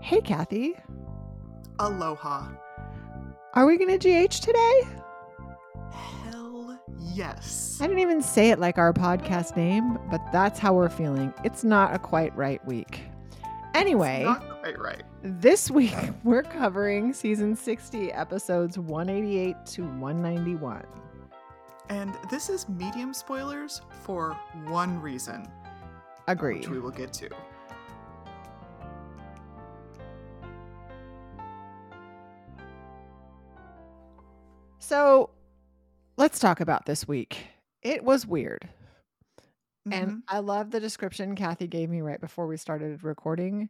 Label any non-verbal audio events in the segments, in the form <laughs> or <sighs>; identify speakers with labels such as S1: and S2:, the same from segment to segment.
S1: Hey, Kathy.
S2: Aloha.
S1: Are we going to GH today?
S2: Hell yes.
S1: I didn't even say it like our podcast name, but that's how we're feeling. It's not a quite right week. Anyway,
S2: Not quite right.
S1: this week <laughs> we're covering season 60, episodes 188 to 191.
S2: And this is medium spoilers for one reason,
S1: Agreed.
S2: which we will get to.
S1: So let's talk about this week. It was weird.
S2: Mhm.
S1: And I love the description Kathy gave me right before we started recording.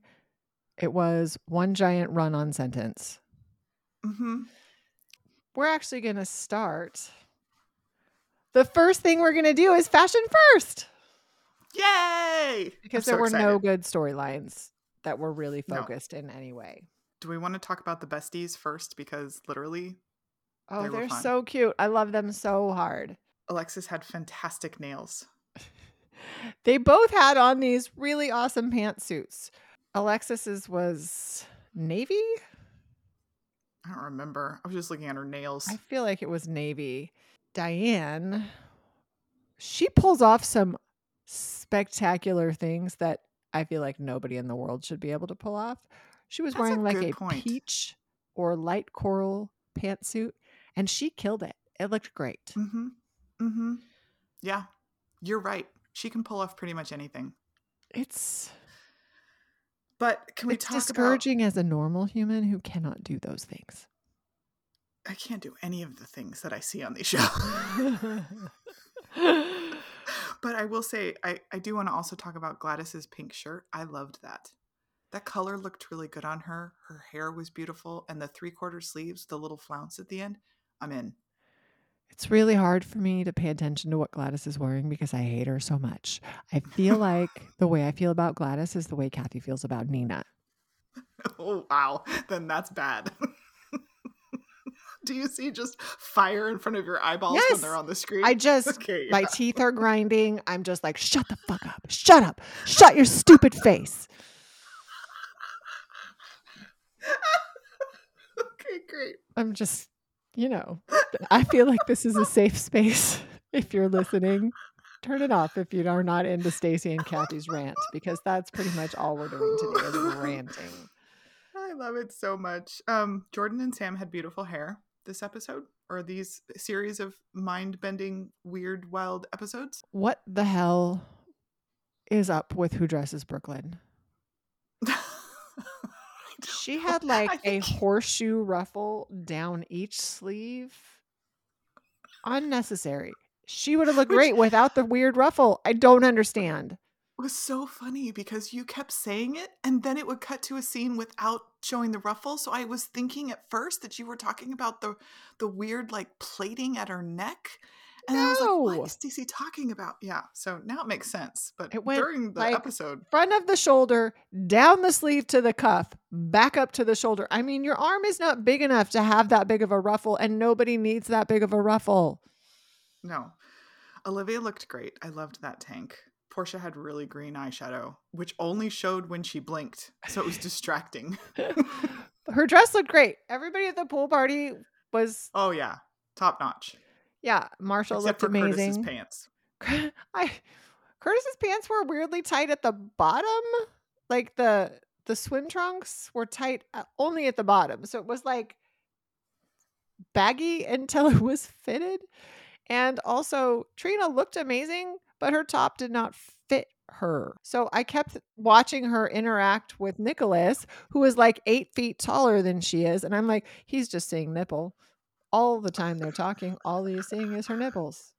S1: It was one giant run on sentence.
S2: Mhm.
S1: We're actually going to start. The first thing we're going to do is fashion first
S2: Yay!
S1: because there were no good storylines that were really
S2: No.
S1: focused in any way.
S2: Do we want to talk about the besties first? Because literally,
S1: Oh,
S2: they
S1: they're so cute. I love them so hard.
S2: Alexis had fantastic nails. <laughs>
S1: They both had on these really awesome pantsuits. Alexis's was navy.
S2: I don't remember. I was just looking at her nails.
S1: I feel like it was navy. Diane, she pulls off some spectacular things that I feel like nobody in the world should be able to pull off. She was
S2: That's a
S1: wearing like a
S2: point.
S1: peach or light coral pantsuit, and she killed it. It looked great.
S2: Mm-hmm. Mm-hmm. Yeah, you're right. She can pull off pretty much anything.
S1: It's
S2: But can we
S1: it's
S2: talk about?
S1: discouraging as a normal human who cannot do those things.
S2: I can't do any of the things that I see on these shows. <laughs> but I will say, I, I do want to also talk about Gladys's pink shirt. I loved that. That color looked really good on her. Her hair was beautiful. And the three quarter sleeves, the little flounce at the end, I'm in.
S1: It's really hard for me to pay attention to what Gladys is wearing because I hate her so much. I feel <laughs> like the way I feel about Gladys is the way Kathy feels about Nina. <laughs>
S2: Oh, wow. Then that's bad. <laughs> do you see just fire in front of your eyeballs
S1: Yes.
S2: when they're on the screen?
S1: I just,
S2: Okay.
S1: my teeth are grinding. I'm just like, shut the fuck up. Shut up. Shut your stupid face.
S2: okay, great.
S1: I'm just, you know, I feel like this is a safe space. <laughs> If you're listening, turn it off if you are not into Stacy and Kathy's rant because that's pretty much all we're doing today is ranting. <laughs>
S2: I love it so much. Um, Jordan and Sam had beautiful hair this episode, or these series of mind bending, weird, wild episodes.
S1: What the hell is up with Who Dresses Brook Lynn? She <laughs> had like a horseshoe ruffle down each sleeve. Unnecessary. She would have looked
S2: Which-
S1: great without the weird ruffle. I don't understand.
S2: It was so funny because you kept saying it and then it would cut to a scene without showing the ruffle. So I was thinking at first that you were talking about the the weird like plating at her neck. And I was like,
S1: No.
S2: what is Stacy talking about? Yeah. So now it makes sense. But
S1: It went,
S2: during the
S1: like,
S2: episode,
S1: Front of the shoulder, down the sleeve to the cuff, back up to the shoulder. I mean, your arm is not big enough to have that big of a ruffle, and nobody needs that big of a ruffle.
S2: no. Olivia looked great. I loved that tank. Portia had really green eyeshadow, which only showed when she blinked. So it was distracting. <laughs>
S1: Her dress looked great. Everybody at the pool party was,
S2: oh yeah. Top notch.
S1: Yeah, Marshall
S2: Except
S1: looked
S2: for
S1: amazing.
S2: Curtis's pants. <laughs>
S1: I Curtis's pants were weirdly tight at the bottom. Like the the swim trunks were tight uh, only at the bottom. So it was like baggy until <laughs> it was fitted. And also Trina looked amazing, but her top did not fit her. So I kept watching her interact with Nicholas, who is like eight feet taller than she is. And I'm like, he's just seeing nipple. All the time they're talking, all he's seeing is her nipples.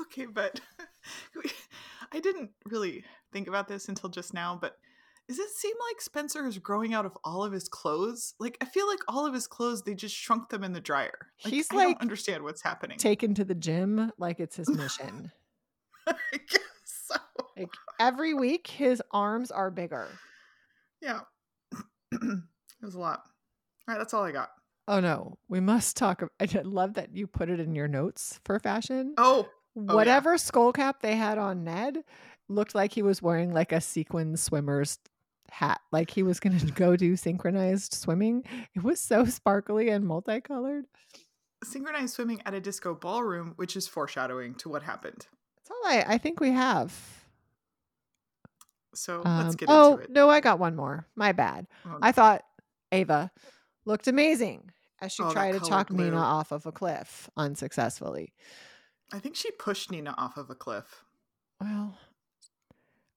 S2: Okay, but <laughs> I didn't really think about this until just now, but does it seem like Spencer is growing out of all of his clothes? Like I feel like all of his clothes they just shrunk them in the dryer. Like,
S1: He's,
S2: I
S1: like,
S2: don't understand what's happening.
S1: taken to the gym like it's his <laughs> mission.
S2: I guess so.
S1: like every week, his arms are bigger.
S2: Yeah. <clears throat> it was a lot. All right, that's all I got.
S1: Oh no, we must talk. I love that you put it in your notes for fashion.
S2: Oh, yeah.
S1: Whatever skull cap they had on Ned looked like he was wearing like a sequin swimmer's hat like he was going <laughs> to go do synchronized swimming. It was so sparkly and multicolored.
S2: Synchronized swimming at a disco ballroom, which is foreshadowing to what happened.
S1: That's all I, I think we have.
S2: So
S1: Um,
S2: let's get
S1: oh,
S2: into it.
S1: no, I got one more. My bad.
S2: Oh,
S1: I thought Ava looked amazing as she
S2: Oh,
S1: tried to talk Nina off of a cliff unsuccessfully.
S2: I think she pushed Nina off of a cliff.
S1: Well,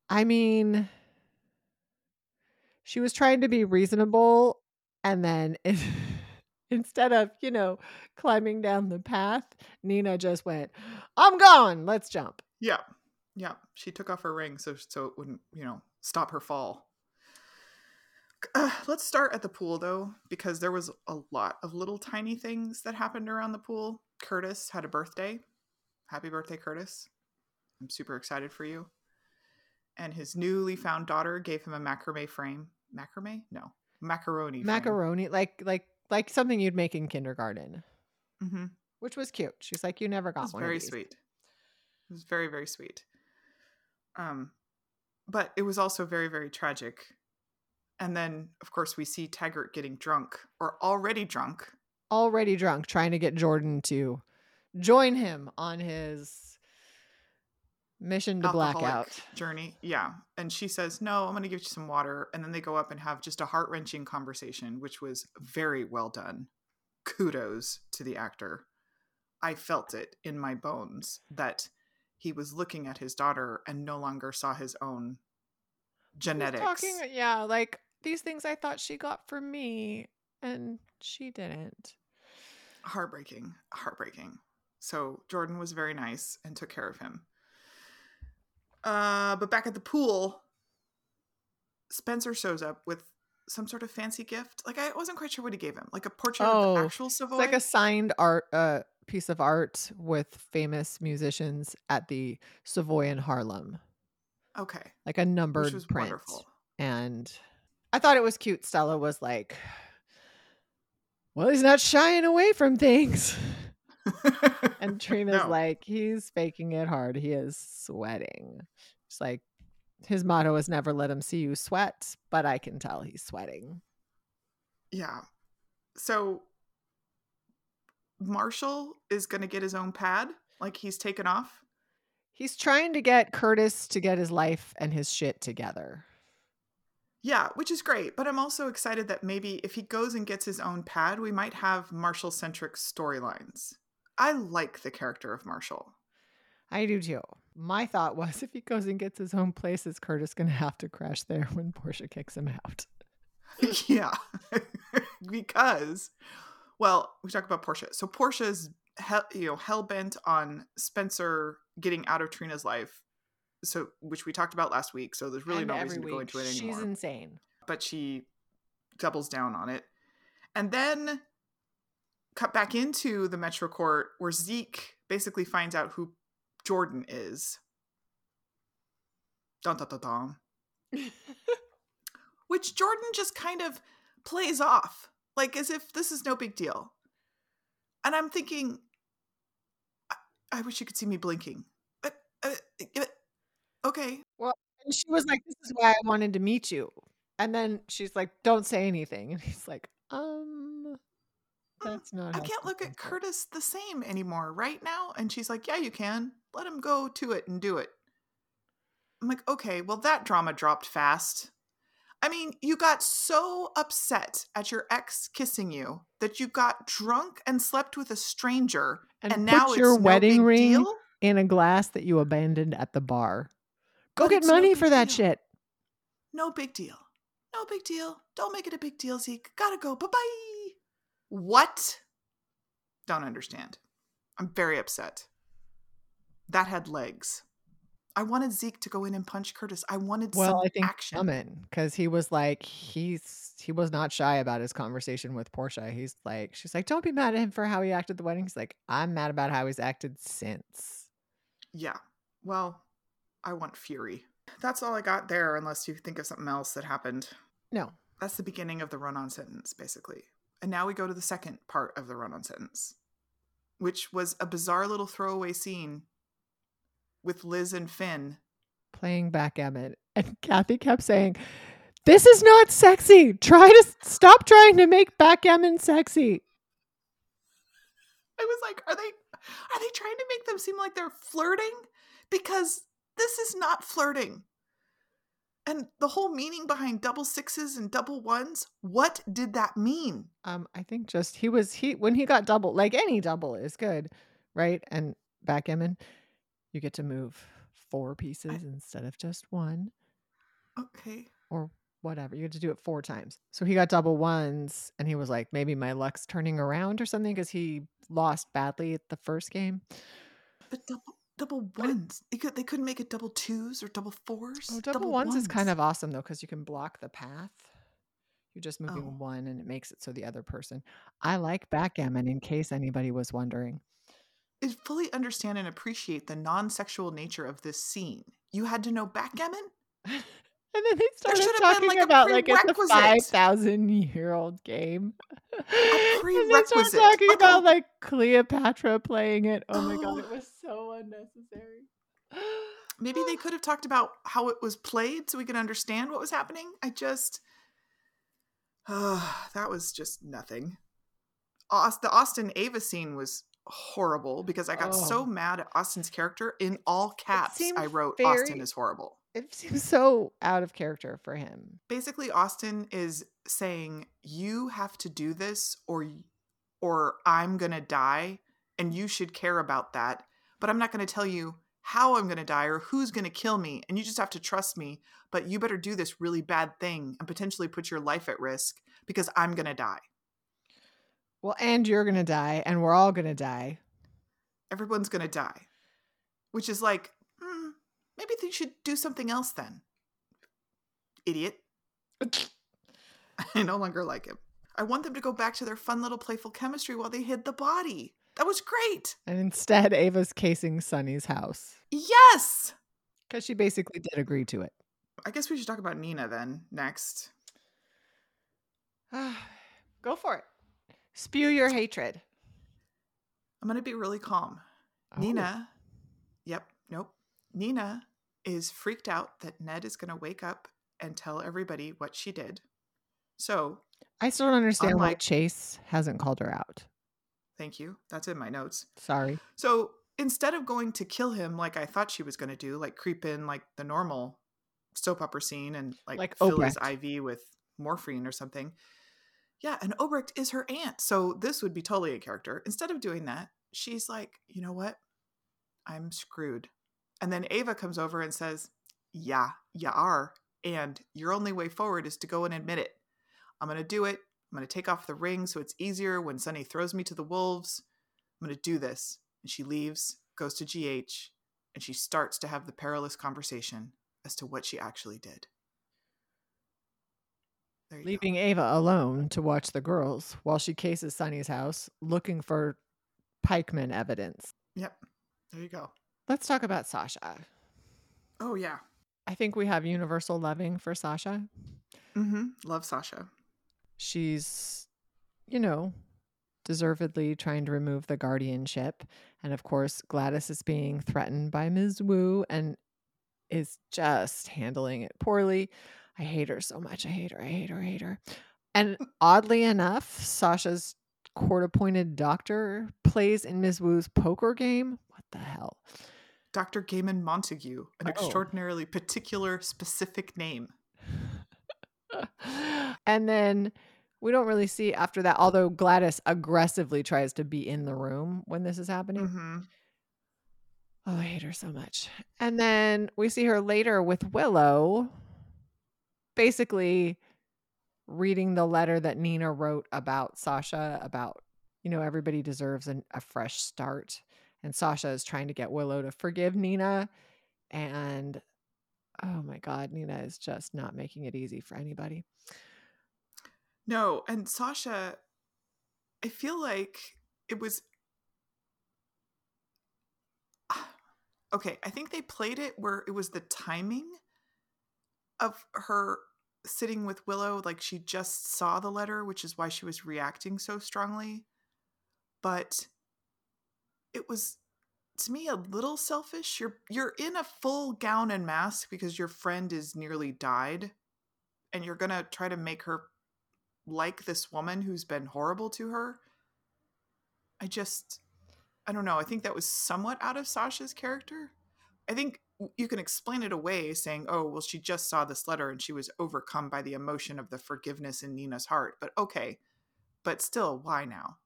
S1: I mean, she was trying to be reasonable, and then it, <laughs> instead of, you know, climbing down the path, Nina just went, I'm gone. Let's jump.
S2: Yeah. Yeah. She took off her ring so so it wouldn't, you know, stop her fall. Uh, let's start at the pool though, because there was a lot of little tiny things that happened around the pool. Curtis had a birthday. Happy birthday, Curtis. I'm super excited for you. And his newly found daughter gave him a macrame frame. Macrame? No. Macaroni.
S1: Macaroni, like like like something you'd make in kindergarten,
S2: Mm-hmm.
S1: which was cute. She's like, you never got one.
S2: very
S1: these."
S2: sweet. It was very, very sweet. Um, but it was also very, very tragic. And then, of course, we see Taggert getting drunk or already drunk.
S1: Already drunk, trying to get Jordan to join him on his mission to
S2: alcoholic
S1: blackout.
S2: journey. Yeah. And she says, No, I'm going to give you some water. And then they go up and have just a heart wrenching conversation, which was very well done. Kudos to the actor. I felt it in my bones that he was looking at his daughter and no longer saw his own genetics.
S1: Talking, yeah, like these things I thought she got for me, and she didn't.
S2: heartbreaking heartbreaking. So jordan was very nice and took care of him. Uh but back at the pool spencer shows up with some sort of fancy gift. Like i wasn't quite sure what he gave him like a portrait of
S1: Oh,
S2: the actual savoy?
S1: It's like a signed art, uh, piece of art with famous musicians at the Savoy in Harlem,
S2: okay.
S1: Like a numbered print.
S2: wonderful.
S1: And I thought it was cute. Stella was like, "Well, he's not shying away from things." <laughs> And Trina's
S2: No.
S1: like, he's faking it hard. He is sweating. It's like his motto is never let him see you sweat, but I can tell he's sweating.
S2: yeah so marshall is gonna get his own pad like he's taken off
S1: He's trying to get Curtis to get his life and his shit together.
S2: Yeah, which is great. But I'm also excited that maybe if he goes and gets his own pad, we might have Marshall centric storylines. I like the character of Marshall.
S1: I do too. My thought was <laughs> if he goes and gets his own place, is Curtis going to have to crash there <laughs> when Portia kicks him out? <laughs>
S2: yeah. because, well, we talk about Portia. So Portia's hell, you know, hell bent on Spencer getting out of Trina's life. So, which we talked about last week. So there's really
S1: And
S2: no reason to go into it anymore.
S1: She's insane.
S2: but she doubles down on it. And then cut back into the Metro Court where Zeke basically finds out who Jordan is. Dun dun dun dun. <laughs> Which Jordan just kind of plays off, like as if this is no big deal. And I'm thinking, I, I wish you could see me blinking. Uh, uh, uh, okay,
S1: and she was like, This is why I wanted to meet you. And then she's like, Don't say anything. <laughs> And he's like, Um, that's not.
S2: I can't look at
S1: work."
S2: Curtis the same anymore right now. And she's like, Yeah, you can. Let him go to it and do it. I'm like, Okay, well, that drama dropped fast. I mean, you got so upset at your ex kissing you that you got drunk and slept with a stranger.
S1: And,
S2: And, now
S1: your
S2: it's
S1: wedding
S2: no
S1: ring
S2: deal.
S1: in a glass that you abandoned at the bar. Go
S2: But
S1: get
S2: it's no
S1: money for that
S2: deal.
S1: shit.
S2: No big deal. No big deal. Don't make it a big deal, Zeke. Gotta go. Bye bye. What? Don't understand. I'm very upset. That had legs. I wanted Zeke to go in and punch Curtis. I wanted
S1: Well,
S2: some
S1: I think
S2: action.
S1: coming because he was like he's he was not shy about his conversation with Portia. He's like she's like don't be mad at him for how he acted at the wedding. He's like I'm mad about how he's acted since.
S2: Yeah. Well, I want fury. That's all I got there, unless you think of something else that happened.
S1: No,
S2: That's the beginning of the run on sentence, basically. And now we go to the second part of the run on sentence, which was a bizarre little throwaway scene with Liz and Finn.
S1: playing backgammon, and Kathy kept saying. This is not sexy. Try to stop trying to make backgammon sexy.
S2: I was like, are they are they trying to make them seem like they're flirting? Because this is not flirting. And the whole meaning behind double sixes and double ones, what did that mean?
S1: Um, I think just he was he when he got double, like any double is good, right? And backgammon, you get to move four pieces instead of just one,
S2: Okay.
S1: or whatever. You get to do it four times. So he got double ones, and he was like, maybe my luck's turning around or something because he lost badly at the first game.
S2: But double double ones. They could they couldn't make it double twos or double fours.
S1: Oh, double, ones, is kind of awesome though because you can block the path. You're just moving
S2: Oh.
S1: one, and it makes it so the other person. I like backgammon. In case anybody was wondering.
S2: I fully understand and appreciate the non-sexual nature of this scene. You had to know <laughs> backgammon?
S1: And then they started
S2: should have been,
S1: talking
S2: like,
S1: about like it's a five thousand year old game. A <laughs> and they
S2: prerequisite,
S1: started talking
S2: like a-
S1: about like Cleopatra playing it. Oh my god, it <gasps> was so unnecessary. <gasps>
S2: Maybe they could have talked about how it was played so we could understand what was happening. I just <sighs> that was just nothing. The Austin Ava scene was horrible because I got so
S1: Oh.
S2: mad at Austin's character in all caps. I wrote Austin is horrible.
S1: It <laughs> seems so out of character for him.
S2: basically austin is saying you have to do this or or i'm going to die and you should care about that but i'm not going to tell you how i'm going to die or who's going to kill me and you just have to trust me but you better do this really bad thing and potentially put your life at risk because i'm going to die
S1: Well, and you're gonna die, and we're all gonna die.
S2: everyone's going to die which is like maybe they should do something else then idiot <laughs> I no longer like him. I want them to go back to their fun little playful chemistry while they hid the body. That was great.
S1: And instead, Ava's casing Sonny's house
S2: Yes.
S1: because she basically did agree to it.
S2: I guess we should talk about Nina then next. <sighs>
S1: Go for it. Spew your hatred.
S2: I'm going to be really calm.
S1: Oh.
S2: Nina, yep, nope. Nina is freaked out that Ned is going to wake up and tell everybody what she did. So,
S1: I still don't understand why Chase hasn't called her out.
S2: thank you. That's in my notes.
S1: Sorry.
S2: So instead of going to kill him like I thought she was going to do, like creep in like the normal soap opera scene and like,
S1: Like
S2: fill his IV with morphine or something. Yeah, and Obrecht is her aunt. So this would be totally a character. Instead of doing that, she's like, you know what? I'm screwed. And then Ava comes over and says, Yeah, you are. And your only way forward is to go and admit it. I'm going to do it. I'm going to take off the ring so it's easier when Sonny throws me to the wolves. I'm going to do this. And she leaves, goes to GH, and she starts to have the perilous conversation as to what she actually did. You go.
S1: Leaving Ava alone to watch the girls while she cases Sonny's house looking for pikeman evidence.
S2: Yep. There you go.
S1: Let's talk about Sasha.
S2: Oh, yeah.
S1: I think we have universal loving for Sasha.
S2: Mm-hmm. Love Sasha.
S1: She's, you know, deservedly trying to remove the guardianship. And of course, Gladys is being threatened by Ms. Wu and is just handling it poorly. I hate her so much. I hate her. I hate her. I hate her. And oddly enough, Sasha's court appointed doctor plays in Ms. Wu's poker game. What the hell?
S2: Dr. Gaiman Montague, an
S1: Oh.
S2: extraordinarily particular, specific name. <laughs>
S1: and then we don't really see after that, although Gladys aggressively tries to be in the room when this is happening.
S2: Mm-hmm.
S1: Oh, I hate her so much. And then we see her later with Willow, basically reading the letter that Nina wrote about Sasha, about, you know, everybody deserves an, a fresh start. And Sasha is trying to get Willow to forgive Nina. And oh my God, Nina is just not making it easy for anybody.
S2: No, and Sasha, I feel like it was. <sighs> Okay, I think they played it where it was the timing of her sitting with Willow, like she just saw the letter, which is why she was reacting so strongly. But it was to me a little selfish. You're you're in a full gown and mask because your friend is nearly died and you're going to try to make her like this woman who's been horrible to her. I just I don't know. I think that was somewhat out of Sasha's character. I think you can explain it away saying, "Oh, well she just saw this letter and she was overcome by the emotion of the forgiveness in Nina's heart." But okay. But still, why now?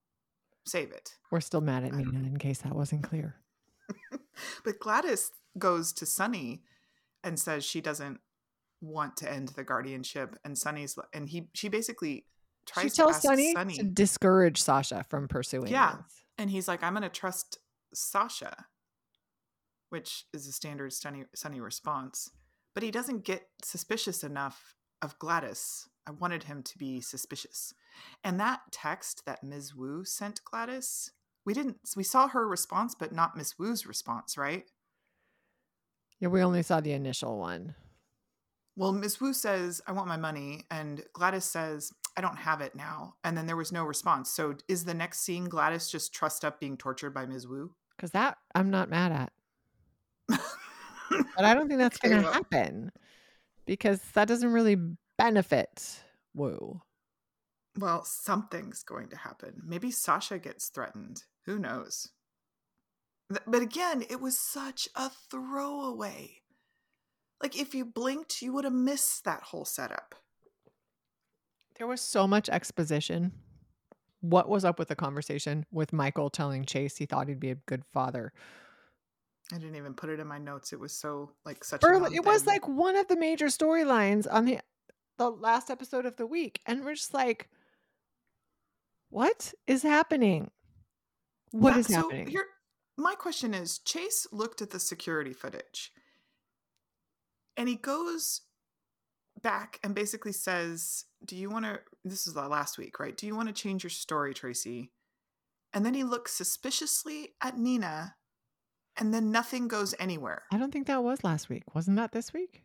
S2: Save it.
S1: We're still mad at Nina in case that wasn't clear. <laughs>
S2: but Gladys goes to Sonny and says she doesn't want to end the guardianship and Sonny's and he she basically tries
S1: she tells
S2: to
S1: Sonny,
S2: Sonny
S1: to discourage Sasha from pursuing.
S2: Yeah.
S1: this.
S2: and he's like I'm going to trust Sasha which is a standard Sonny Sonny response but he doesn't get suspicious enough of Gladys. I wanted him to be suspicious. And that text that Ms. Wu sent Gladys, we didn't we saw her response but not Miss Wu's response, right?
S1: Yeah, we only saw the initial one.
S2: Well, Miss Wu says, I want my money. And Gladys says, I don't have it now. And then there was no response. So is the next scene Gladys just trussed up being tortured by Ms. Wu?
S1: Because that I'm not mad at. <laughs> But I don't think that's
S2: Okay,
S1: going to
S2: well.
S1: happen because that doesn't really benefit Wu.
S2: well, something's going to happen. Maybe Sasha gets threatened. Who knows? But again, it was such a throwaway. Like if you blinked, you would have missed that whole setup.
S1: There was so much exposition. What was up with the conversation with Michael telling Chase he thought he'd be a good father?
S2: I didn't even put it in my notes. It was so like such. A
S1: it was like one of the major storylines on the the last episode of the week, and we're just like, "What is happening? What
S2: Yeah,
S1: is
S2: so
S1: happening?"
S2: Here, my question is: Chase looked at the security footage, and he goes back and basically says, "Do you want to?" This is the last week, right? Do you want to change your story, Tracy? And then he looks suspiciously at Nina, and then nothing goes anywhere.
S1: I don't think that was last week. Wasn't that this week?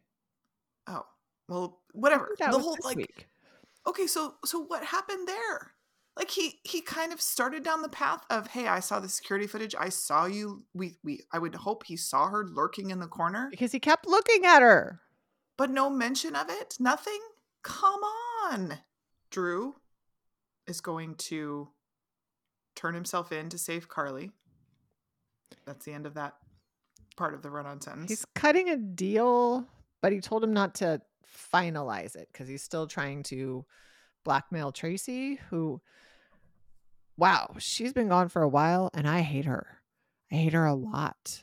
S2: Oh, well, whatever. The whole like
S1: week.
S2: okay so so what happened there? Like he he kind of started down the path of hey i saw the security footage. I saw you. We we i would hope he saw her lurking in the corner.
S1: Because he kept looking at her.
S2: but no mention of it? Nothing? Come on! Drew is going to turn himself in to save carly. That's the end of that part of the run-on sentence.
S1: He's cutting a deal, but he told him not to finalize it because he's still trying to blackmail Tracy, who, wow, she's been gone for a while and I hate her. I hate her a lot.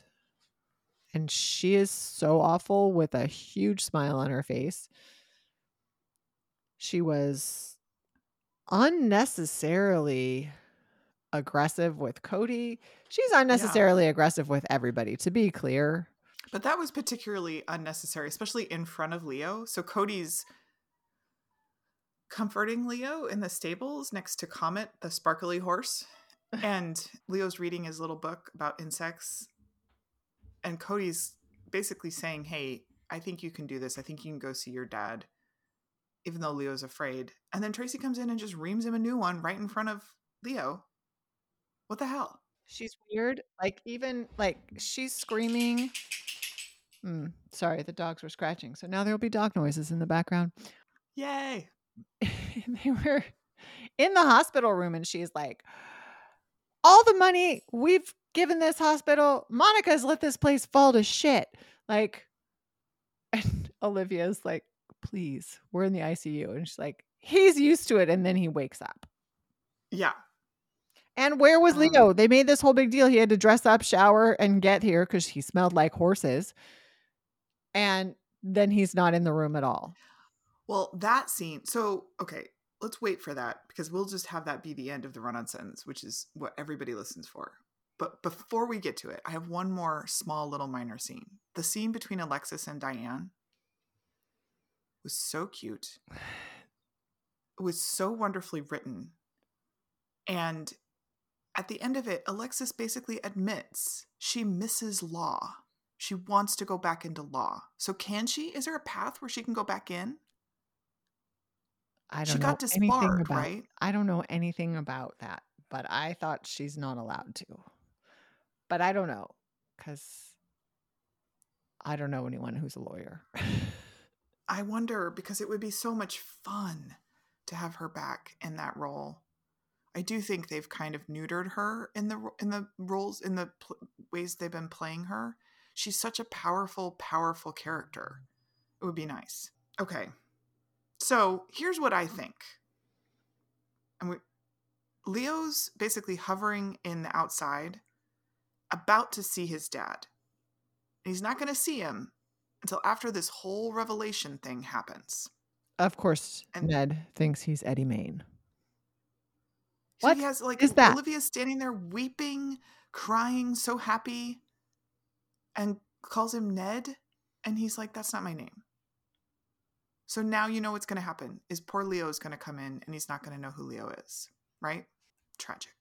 S1: And she is so awful with a huge smile on her face. She was unnecessarily aggressive with Cody. She's unnecessarily aggressive with everybody, to be clear.
S2: But that was particularly unnecessary, especially in front of Leo. So Cody's comforting Leo in the stables next to Comet, the sparkly horse. <laughs> And Leo's reading his little book about insects. And Cody's basically saying, Hey, I think you can do this. I think you can go see your dad, even though Leo's afraid. And then Tracy comes in and just reams him a new one right in front of Leo. What the hell?
S1: She's weird. Like even like she's screaming. Hmm, sorry, the dogs were scratching. So now there'll be dog noises in the background.
S2: Yay. <laughs>
S1: they were in the hospital room and she's like, All the money we've given this hospital, Monica's let this place fall to shit. Like <laughs> and Olivia's like, please, we're in the ICU. And she's like, he's used to it. And then he wakes up.
S2: Yeah.
S1: And where was
S2: Um,
S1: Leo? They made this whole big deal. He had to dress up, shower, and get here because he smelled like horses. And then he's not in the room at all.
S2: Well, that scene. So, okay, let's wait for that because we'll just have that be the end of the run on sentence, which is what everybody listens for. But before we get to it, I have one more small little minor scene. The scene between Alexis and Diane was so cute. <sighs> It was so wonderfully written. And at the end of it, Alexis basically admits she misses law. She wants to go back into law. So, can she? Is there a path where she can go back in?
S1: I don't
S2: She
S1: know
S2: got
S1: anything
S2: disbarred,
S1: about.
S2: right?
S1: I don't know anything about that, but I thought she's not allowed to. But I don't know because I don't know anyone who's a lawyer. <laughs>
S2: I wonder because it would be so much fun to have her back in that role. I do think they've kind of neutered her in the in the roles in the pl- ways they've been playing her. She's such a powerful, powerful character. It would be nice. Okay, so here's what I mm. think. And we, Leo's basically hovering in the outside, about to see his dad. And he's not going to see him until after this whole revelation thing happens.
S1: Of course,
S2: And-
S1: Ned thinks he's Eddie
S2: Maine.
S1: What
S2: has like
S1: is that?
S2: Olivia standing there weeping, crying, so happy, and calls him Ned, and he's like, "That's not my name." So now you know what's going to happen. Is poor Leo is going to come in, and he's not going to know who Leo is, right? Tragic.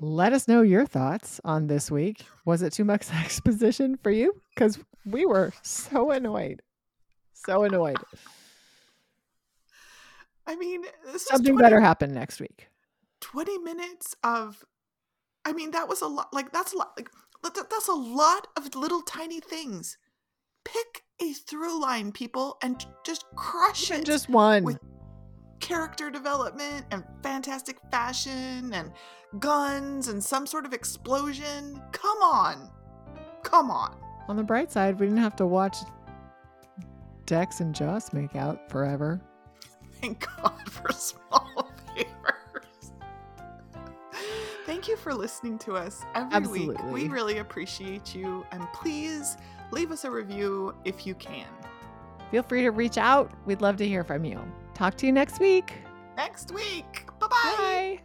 S1: Let us know your thoughts on this week. Was it too much <laughs> exposition for you? Because we were so annoyed. So annoyed. <laughs>
S2: I mean,
S1: Something
S2: 20
S1: better happened next week.
S2: 20 minutes of i mean that was a lot like that's a lot like that- that- that's a lot of little tiny things. Pick a through line people and just crush
S1: Even
S2: it
S1: just one.
S2: with character development and fantastic fashion and guns and some sort of explosion. Come on. Come on.
S1: On the bright side, we didn't have to watch Dex and Joss make out forever.
S2: thank god for small <laughs> favors thank you for listening to us every week we really appreciate you and please leave us a review if you can
S1: Feel free to reach out. We'd love to hear from you. Talk to you next week.
S2: next week bye-bye
S1: Bye.